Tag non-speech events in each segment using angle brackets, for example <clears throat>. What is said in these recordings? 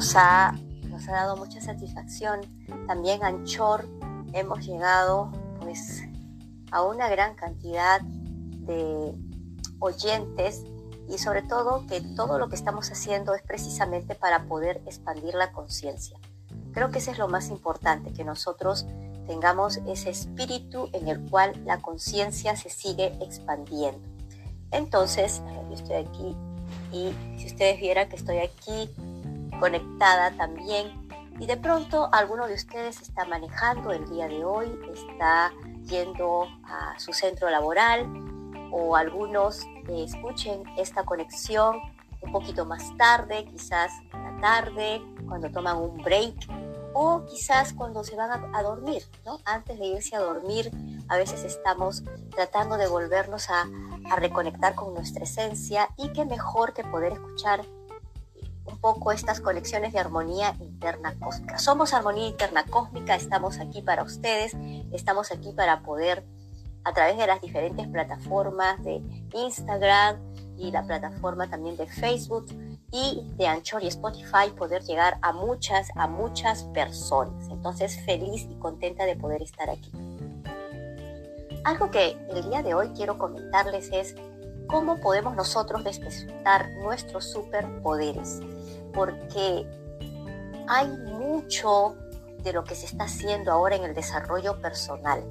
nos ha, nos ha dado mucha satisfacción. También Anchor hemos llegado pues a una gran cantidad de oyentes y sobre todo que todo lo que estamos haciendo es precisamente para poder expandir la conciencia. Creo que eso es lo más importante, que nosotros tengamos ese espíritu en el cual la conciencia se sigue expandiendo. Entonces, yo estoy aquí y si ustedes vieran que estoy aquí conectada también y de pronto alguno de ustedes está manejando el día de hoy, está yendo a su centro laboral o algunos escuchen esta conexión un poquito más tarde, quizás en la tarde, cuando toman un break o quizás cuando se van a, dormir, ¿no? Antes de irse a dormir, a veces estamos tratando de volvernos a, a reconectar con nuestra esencia y qué mejor que poder escuchar poco estas conexiones de armonía interna cósmica. Somos armonía interna cósmica, estamos aquí para ustedes, estamos aquí para poder a través de las diferentes plataformas de Instagram y la plataforma también de Facebook y de Anchor y Spotify poder llegar a muchas, a muchas personas. Entonces feliz y contenta de poder estar aquí. Algo que el día de hoy quiero comentarles es cómo podemos nosotros despertar nuestros superpoderes, porque hay mucho de lo que se está haciendo ahora en el desarrollo personal.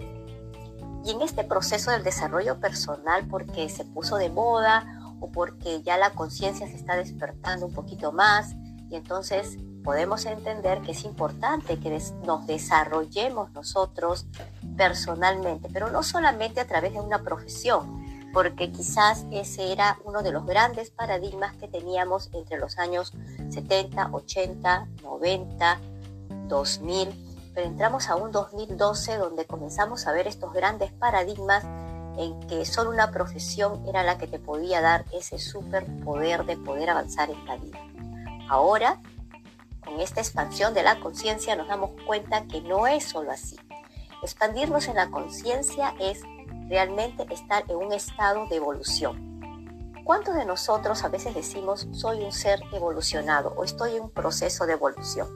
Y en este proceso del desarrollo personal, porque se puso de moda o porque ya la conciencia se está despertando un poquito más y entonces podemos entender que es importante que nos desarrollemos nosotros personalmente, pero no solamente a través de una profesión, porque quizás ese era uno de los grandes paradigmas que teníamos entre los años 70, 80, 90, 2000, pero entramos a un 2012 donde comenzamos a ver estos grandes paradigmas en que solo una profesión era la que te podía dar ese superpoder de poder avanzar en la vida. Ahora, con esta expansión de la conciencia, nos damos cuenta que no es solo así. Expandirnos en la conciencia es realmente estar en un estado de evolución. ¿Cuántos de nosotros a veces decimos soy un ser evolucionado o estoy en un proceso de evolución?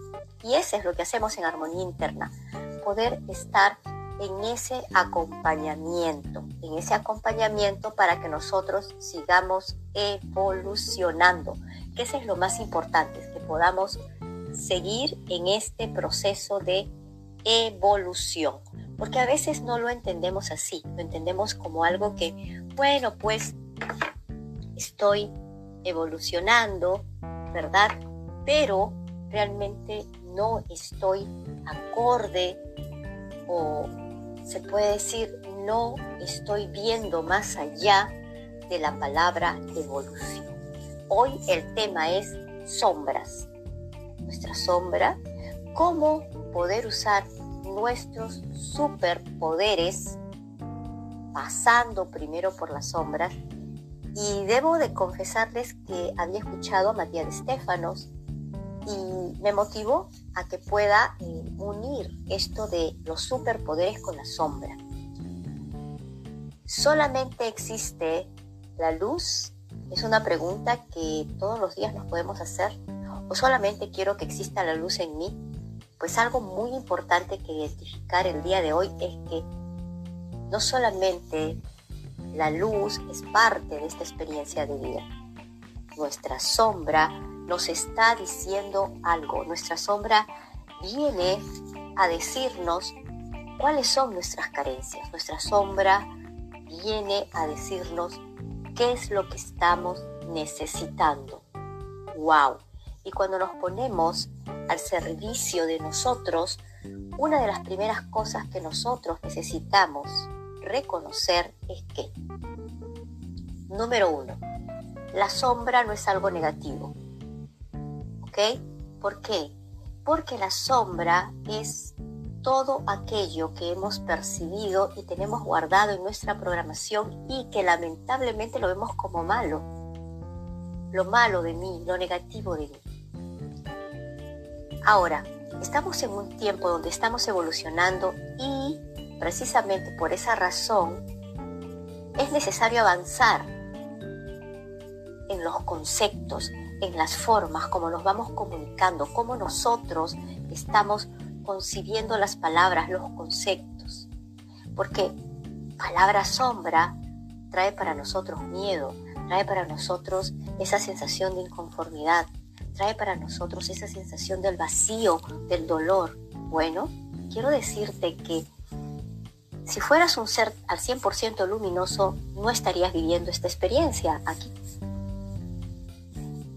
Y eso es lo que hacemos en armonía interna, poder estar en ese acompañamiento, en ese acompañamiento para que nosotros sigamos evolucionando, que eso es lo más importante, que podamos seguir en este proceso de evolución, porque a veces no lo entendemos así, lo entendemos como algo que, bueno, pues estoy evolucionando, ¿verdad? Pero realmente no estoy acorde o se puede decir no estoy viendo más allá de la palabra evolución. Hoy el tema es sombras. Nuestra sombra, cómo poder usar nuestros superpoderes pasando primero por las sombras. Y debo de confesarles que había escuchado a Matías de Estefanos y me motivó a que pueda eh, unir esto de los superpoderes con la sombra. ¿Solamente existe la luz? Es una pregunta que todos los días nos podemos hacer. ¿O solamente quiero que exista la luz en mí? Pues algo muy importante que identificar el día de hoy es que no solamente la luz es parte de esta experiencia de vida. Nuestra sombra nos está diciendo algo. Nuestra sombra viene a decirnos cuáles son nuestras carencias. Nuestra sombra viene a decirnos qué es lo que estamos necesitando. ¡Wow! Y cuando nos ponemos al servicio de nosotros, una de las primeras cosas que nosotros necesitamos reconocer es que, número uno, la sombra no es algo negativo. ¿Ok? ¿Por qué? Porque la sombra es todo aquello que hemos percibido y tenemos guardado en nuestra programación y que lamentablemente lo vemos como malo. Lo malo de mí, lo negativo de mí. Ahora, estamos en un tiempo donde estamos evolucionando y precisamente por esa razón es necesario avanzar en los conceptos, en las formas, como nos vamos comunicando, cómo nosotros estamos concibiendo las palabras, los conceptos. Porque palabra sombra trae para nosotros miedo, trae para nosotros esa sensación de inconformidad, trae para nosotros esa sensación del vacío, del dolor. Bueno, quiero decirte que si fueras un ser al 100% luminoso, no estarías viviendo esta experiencia aquí.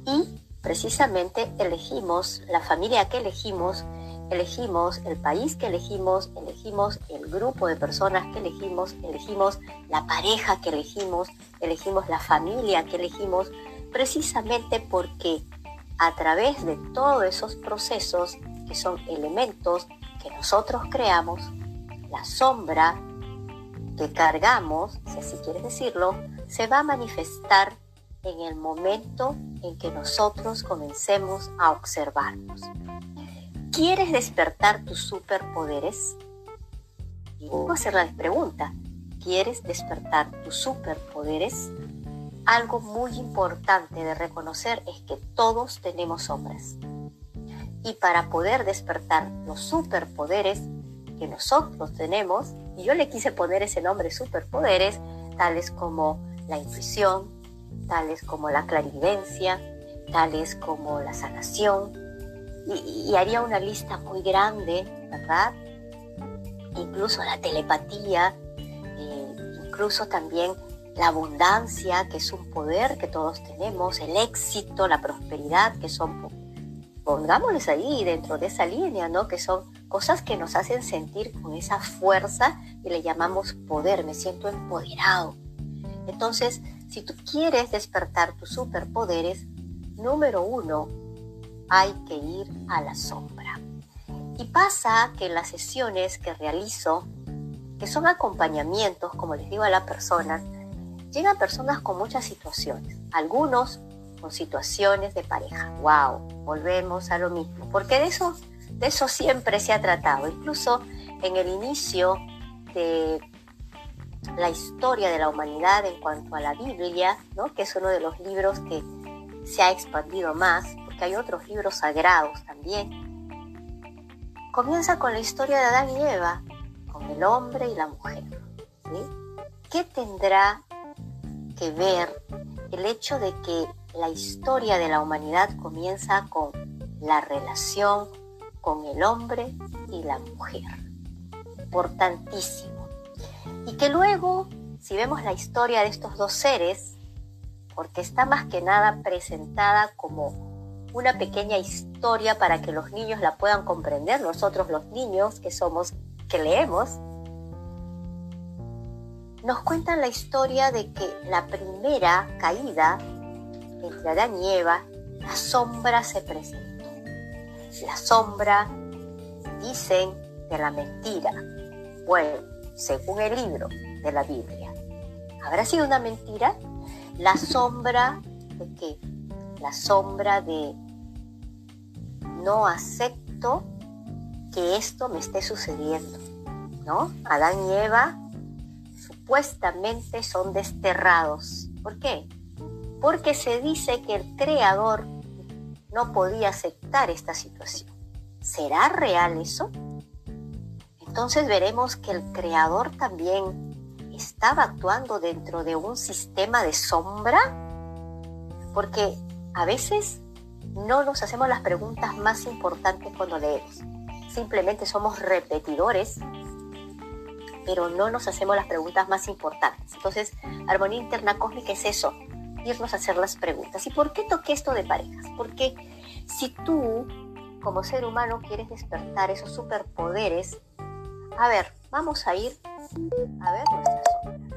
Y precisamente elegimos, la familia que elegimos, elegimos el país que elegimos, elegimos el grupo de personas que elegimos, elegimos la pareja que elegimos, elegimos la familia que elegimos, precisamente porque a través de todos esos procesos que son elementos que nosotros creamos, la sombra que cargamos, si así quieres decirlo, se va a manifestar en el momento en que nosotros comencemos a observarnos. ¿Quieres despertar tus superpoderes? Y voy a hacer la pregunta. ¿Quieres despertar tus superpoderes? Algo muy importante de reconocer es que todos tenemos sombras. Y para poder despertar los superpoderes que nosotros tenemos, y yo le quise poner ese nombre superpoderes, tales como la intuición, tales como la clarividencia, tales como la sanación, y, haría una lista muy grande, ¿verdad? Incluso la telepatía, eh, incluso también la abundancia, que es un poder que todos tenemos, el éxito, la prosperidad, que son, pongámosles ahí dentro de esa línea, ¿no? Que son cosas que nos hacen sentir con esa fuerza y le llamamos poder, me siento empoderado. Entonces, si tú quieres despertar tus superpoderes, número uno, hay que ir a la sombra. Y pasa que en las sesiones que realizo, que son acompañamientos, como les digo a la persona, llegan personas con muchas situaciones. Algunos con situaciones de pareja. ¡Wow! Volvemos a lo mismo. Porque de eso, de eso siempre se ha tratado. Incluso en el inicio de la historia de la humanidad en cuanto a la Biblia, ¿no? que es uno de los libros que se ha expandido más, porque hay otros libros sagrados también. Comienza con la historia de Adán y Eva, con el hombre y la mujer. ¿Qué tendrá que ver el hecho de que la historia de la humanidad comienza con la relación con el hombre y la mujer? Importantísimo y que luego, si vemos la historia de estos dos seres, porque está más que nada presentada como una pequeña historia para que los niños la puedan comprender, nosotros los niños que somos, que leemos, nos cuentan la historia de que la primera caída entre Adán y Eva, la sombra se presentó. La sombra, dicen, de la mentira. Bueno, según el libro de la Biblia. ¿Habrá sido una mentira? La sombra de qué? La sombra de no acepto que esto me esté sucediendo, ¿no? Adán y Eva supuestamente son desterrados. ¿Por qué? Porque se dice que el creador no podía aceptar esta situación. ¿Será real eso? entonces veremos que el creador también estaba actuando dentro de un sistema de sombra, porque a veces no nos hacemos las preguntas más importantes cuando leemos. Simplemente somos repetidores, pero no nos hacemos las preguntas más importantes. Entonces, armonía interna cósmica es eso, irnos a hacer las preguntas. ¿Y por qué toqué esto de parejas? Porque si tú, como ser humano, quieres despertar esos superpoderes, a ver, vamos a ir a ver nuestra sombra.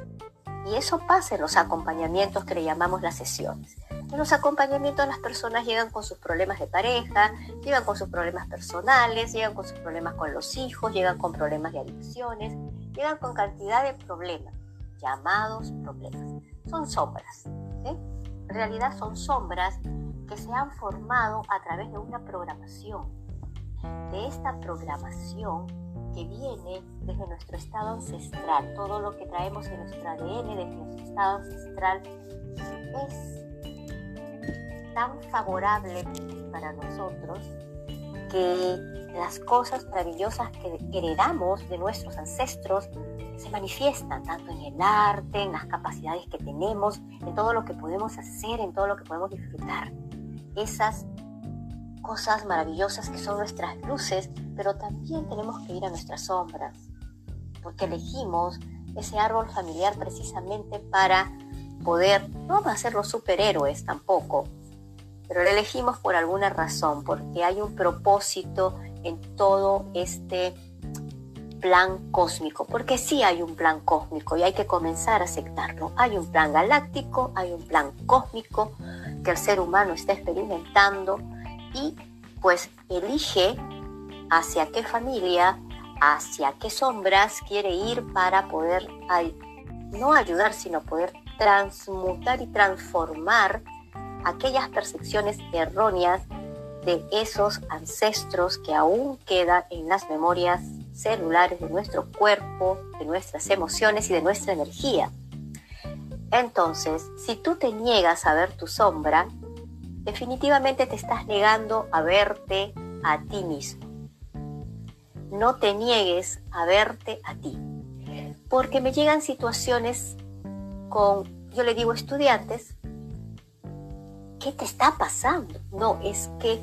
Y eso pasa en los acompañamientos que le llamamos las sesiones. En los acompañamientos las personas llegan con sus problemas de pareja, llegan con sus problemas personales, llegan con sus problemas con los hijos, llegan con problemas de adicciones, llegan con cantidad de problemas, llamados problemas. Son sombras. En realidad son sombras que se han formado a través de una programación. De esta programación que viene desde nuestro estado ancestral, todo lo que traemos en nuestro ADN desde nuestro estado ancestral es tan favorable para nosotros que las cosas maravillosas que heredamos de nuestros ancestros se manifiestan tanto en el arte, en las capacidades que tenemos, en todo lo que podemos hacer, en todo lo que podemos disfrutar. Esas cosas maravillosas que son nuestras luces, pero también tenemos que ir a nuestras sombras, porque elegimos ese árbol familiar precisamente para poder, no va a ser los superhéroes tampoco, pero lo elegimos por alguna razón, porque hay un propósito en todo este plan cósmico, porque sí hay un plan cósmico y hay que comenzar a aceptarlo. Hay un plan galáctico, hay un plan cósmico que el ser humano está experimentando y pues elige hacia qué familia, hacia qué sombras quiere ir para poder no ayudar, sino poder transmutar y transformar aquellas percepciones erróneas de esos ancestros que aún quedan en las memorias celulares de nuestro cuerpo, de nuestras emociones y de nuestra energía. Entonces, si tú te niegas a ver tu sombra, definitivamente te estás negando a verte a ti mismo. No te niegues a verte a ti. Porque me llegan situaciones con, yo le digo estudiantes, ¿qué te está pasando? No, es que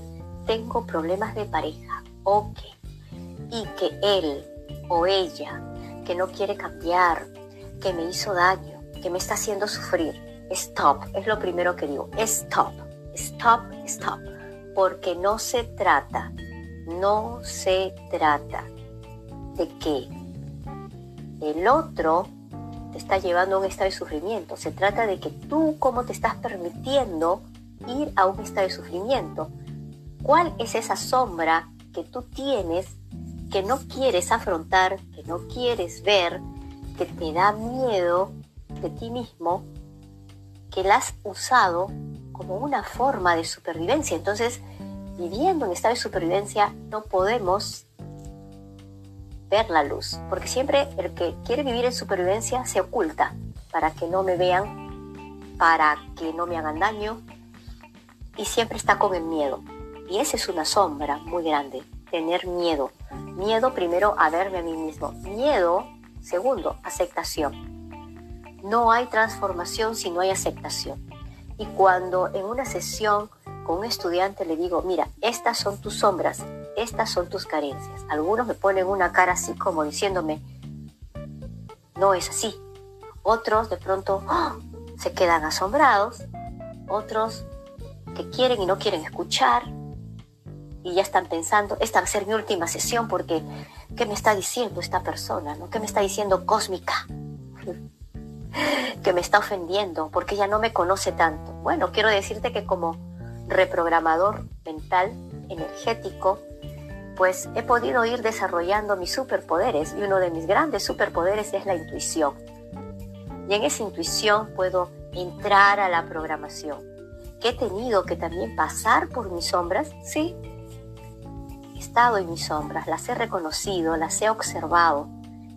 tengo problemas de pareja. Ok. Y que él o ella, que no quiere cambiar, que me hizo daño, que me está haciendo sufrir. Stop, es lo primero que digo. Stop, stop, stop. Porque no se trata, no se trata de que el otro te está llevando a un estado de sufrimiento. Se trata de que tú cómo te estás permitiendo ir a un estado de sufrimiento. ¿Cuál es esa sombra que tú tienes que no quieres afrontar, que no quieres ver, que te da miedo de ti mismo, que la has usado como una forma de supervivencia? Entonces, viviendo en estado de supervivencia, no podemos ver la luz, porque siempre el que quiere vivir en supervivencia se oculta para que no me vean, para que no me hagan daño, y siempre está con el miedo. Y esa es una sombra muy grande, tener miedo. Miedo primero a verme a mí mismo. Miedo, segundo, aceptación. No hay transformación si no hay aceptación. Y cuando en una sesión con un estudiante le digo, mira, estas son tus sombras, estas son tus carencias. Algunos me ponen una cara así como diciéndome, no es así. Otros de pronto ¡oh! se quedan asombrados. Otros que quieren y no quieren escuchar y ya están pensando, esta va a ser mi última sesión porque ¿qué me está diciendo esta persona? ¿no? ¿Qué me está diciendo cósmica? <laughs> que me está ofendiendo porque ella no me conoce tanto. Bueno, quiero decirte que como reprogramador mental, energético, pues he podido ir desarrollando mis superpoderes y uno de mis grandes superpoderes es la intuición. Y en esa intuición puedo entrar a la programación que he tenido que también pasar por mis sombras, sí. He estado en mis sombras, las he reconocido, las he observado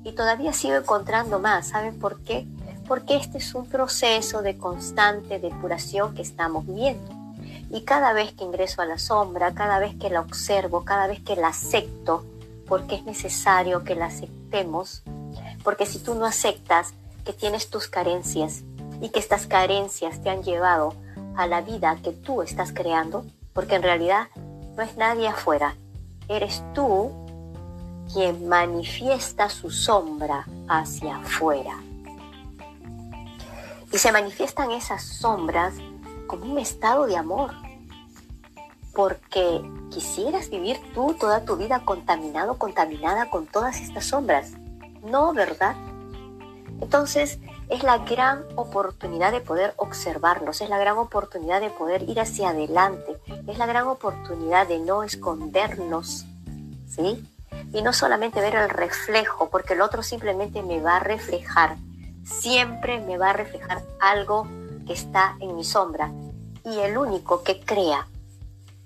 y todavía sigo encontrando más. ¿Saben por qué? Porque este es un proceso de constante depuración que estamos viviendo. Y cada vez que ingreso a la sombra, cada vez que la observo, cada vez que la acepto, porque es necesario que la aceptemos, porque si tú no aceptas que tienes tus carencias y que estas carencias te han llevado a la vida que tú estás creando, porque en realidad no es nadie afuera, eres tú quien manifiesta su sombra hacia afuera. Y se manifiestan esas sombras como un estado de amor, porque quisieras vivir tú toda tu vida contaminado, contaminada con todas estas sombras. No, ¿verdad? Entonces, es la gran oportunidad de poder observarlos, es la gran oportunidad de poder ir hacia adelante, es la gran oportunidad de no escondernos, ¿sí? Y no solamente ver el reflejo, porque el otro simplemente me va a reflejar, siempre me va a reflejar algo que está en mi sombra. Y el único que crea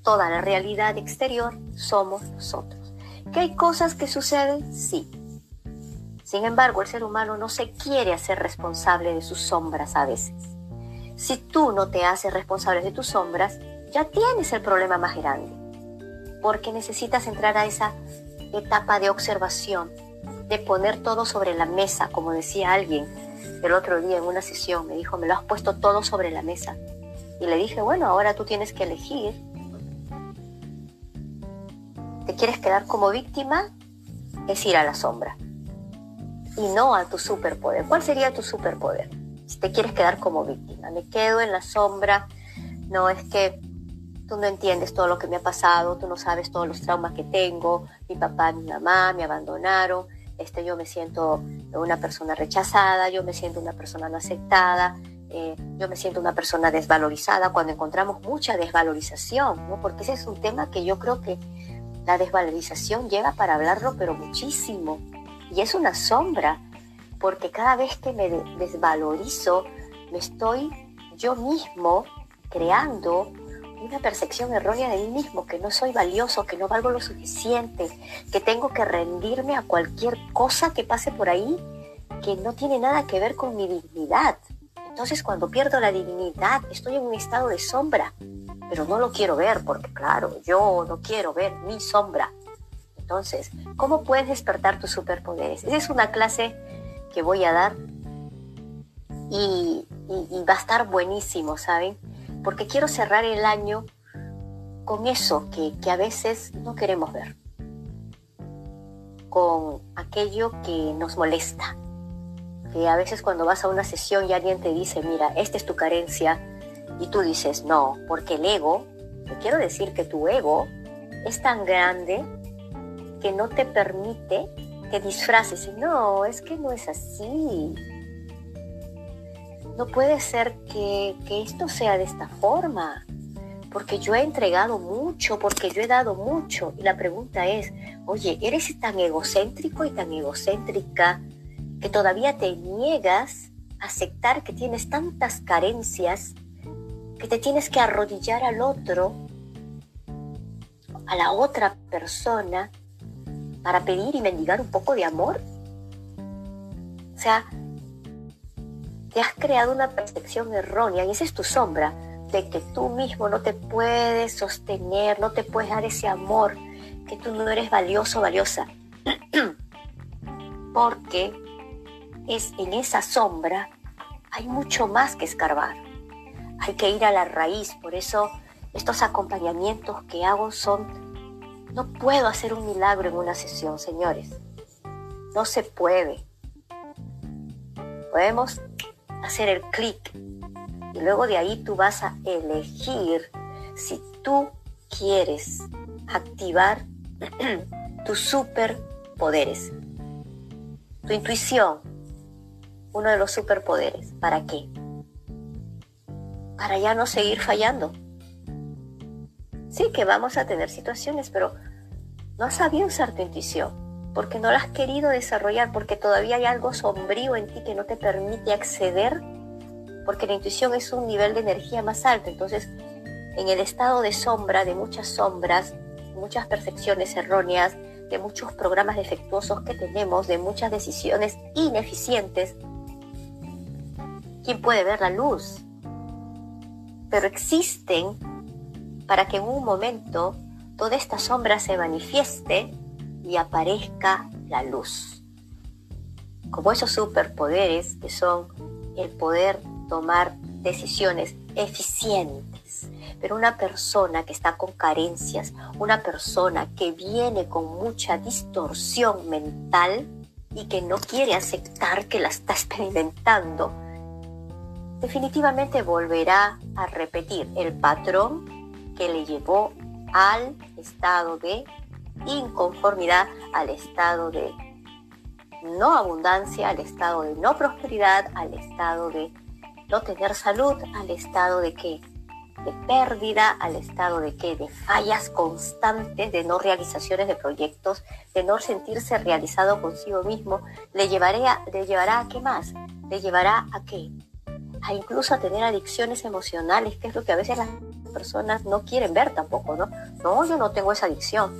toda la realidad exterior somos nosotros. ¿Que hay cosas que suceden? Sí, sin embargo, el ser humano no se quiere hacer responsable de sus sombras a veces. Si tú no te haces responsable de tus sombras, ya tienes el problema más grande. Porque necesitas entrar a esa etapa de observación, de poner todo sobre la mesa, como decía alguien el otro día en una sesión, me dijo, me lo has puesto todo sobre la mesa. Y le dije, bueno, ahora tú tienes que elegir. ¿Te quieres quedar como víctima? Es ir a la sombra. Y no a tu superpoder. ¿Cuál sería tu superpoder? Si te quieres quedar como víctima. Me quedo en la sombra. No es que tú no entiendes todo lo que me ha pasado, tú no sabes todos los traumas que tengo, mi papá, mi mamá me abandonaron, este, yo me siento una persona rechazada, yo me siento una persona no aceptada, eh, yo me siento una persona desvalorizada cuando encontramos mucha desvalorización, ¿no? porque ese es un tema que yo creo que la desvalorización llega para hablarlo, pero muchísimo, y es una sombra, porque cada vez que me desvalorizo, me estoy yo mismo creando una percepción errónea de mí mismo, que no soy valioso, que no valgo lo suficiente, que tengo que rendirme a cualquier cosa que pase por ahí que no tiene nada que ver con mi dignidad. Entonces cuando pierdo la dignidad estoy en un estado de sombra, pero no lo quiero ver porque claro, yo no quiero ver mi sombra. Entonces, ¿cómo puedes despertar tus superpoderes? Esa es una clase que voy a dar y, y va a estar buenísimo, ¿saben? porque quiero cerrar el año con eso que, a veces no queremos ver, con aquello que nos molesta, que a veces cuando vas a una sesión y alguien te dice, mira, esta es tu carencia, y tú dices, no, porque el ego, te quiero decir que tu ego es tan grande que no te permite que disfraces. No, es que no es así no puede ser que, esto sea de esta forma, porque yo he entregado mucho, porque yo he dado mucho. Y la pregunta es, oye, ¿eres tan egocéntrico y tan egocéntrica que todavía te niegas a aceptar que tienes tantas carencias, que te tienes que arrodillar al otro, a la otra persona, para pedir y mendigar un poco de amor? O sea, te has creado una percepción errónea y esa es tu sombra de que tú mismo no te puedes sostener, no te puedes dar ese amor, que tú no eres valioso, valiosa. <clears throat> Porque es en esa sombra hay mucho más que escarbar. Hay que ir a la raíz, por eso estos acompañamientos que hago son no puedo hacer un milagro en una sesión, señores. No se puede. Podemos hacer el clic y luego de ahí tú vas a elegir si tú quieres activar <clears throat> tus superpoderes. Tu intuición, uno de los superpoderes. ¿Para qué? Para ya no seguir fallando. Sí que vamos a tener situaciones, pero no has sabido usar tu intuición porque no la has querido desarrollar, porque todavía hay algo sombrío en ti que no te permite acceder, porque la intuición es un nivel de energía más alto. Entonces, en el estado de sombra, de muchas sombras, muchas percepciones erróneas, de muchos programas defectuosos que tenemos, de muchas decisiones ineficientes, ¿quién puede ver la luz? Pero existen para que en un momento toda esta sombra se manifieste y aparezca la luz. Como esos superpoderes que son el poder tomar decisiones eficientes. Pero una persona que está con carencias, una persona que viene con mucha distorsión mental y que no quiere aceptar que la está experimentando, definitivamente volverá a repetir el patrón que le llevó al estado de inconformidad al estado de no abundancia, al estado de no prosperidad, al estado de no tener salud, al estado de qué? De pérdida, al estado de qué? De fallas constantes, de no realizaciones de proyectos, de no sentirse realizado consigo mismo, le, le llevará a qué más? Le llevará a qué? A incluso a tener adicciones emocionales, que es lo que a veces las personas no quieren ver tampoco, ¿no? No, yo no tengo esa adicción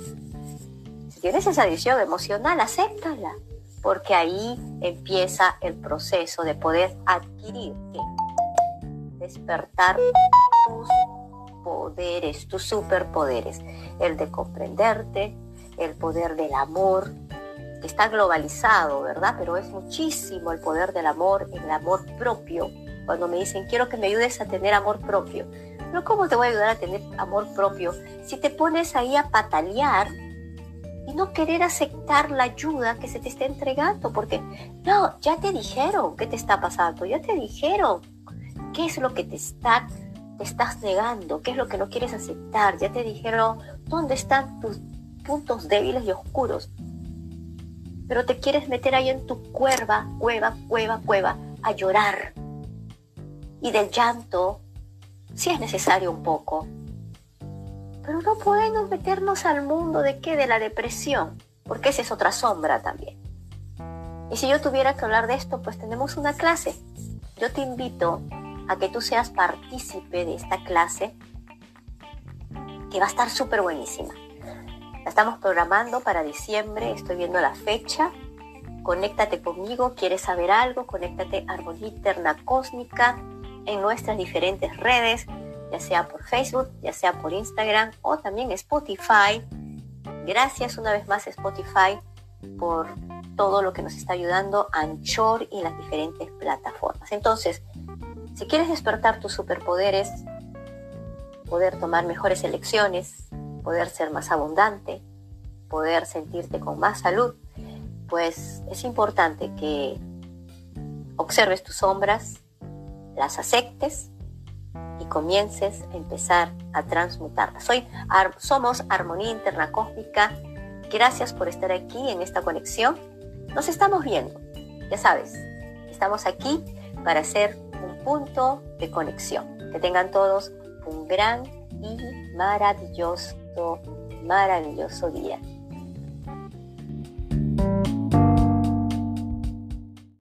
tienes esa adicción emocional, acéptala, porque ahí empieza el proceso de poder adquirir, despertar tus poderes, tus superpoderes, el de comprenderte, el poder del amor, que está globalizado, ¿verdad? Pero es muchísimo el poder del amor, el amor propio. Cuando me dicen, quiero que me ayudes a tener amor propio. Pero ¿cómo te voy a ayudar a tener amor propio si te pones ahí a patalear y no querer aceptar la ayuda que se te está entregando? Porque, no, ya te dijeron qué te está pasando, ya te dijeron qué es lo que te está te estás negando, qué es lo que no quieres aceptar, ya te dijeron dónde están tus puntos débiles y oscuros. Pero te quieres meter ahí en tu cueva, cueva, cueva, cueva, a llorar. Y del llanto, si es necesario un poco. Pero no podemos meternos al mundo de qué? De la depresión, porque esa es otra sombra también. Y si yo tuviera que hablar de esto, pues tenemos una clase. Yo te invito a que tú seas partícipe de esta clase, que va a estar súper buenísima. La estamos programando para diciembre, estoy viendo la fecha. Conéctate conmigo, quieres saber algo, conéctate a Interna Cósmica en nuestras diferentes redes, ya sea por Facebook, ya sea por Instagram o también Spotify. Gracias una vez más Spotify por todo lo que nos está ayudando Anchor y las diferentes plataformas. Entonces, si quieres despertar tus superpoderes, poder tomar mejores elecciones, poder ser más abundante, poder sentirte con más salud, pues es importante que observes tus sombras, las aceptes y comiences a empezar a transmutarlas. Soy, somos Armonía Interna Cósmica. Gracias por estar aquí en esta conexión. Nos estamos viendo, ya sabes, estamos aquí para hacer un punto de conexión. Que tengan todos un gran y maravilloso, maravilloso día.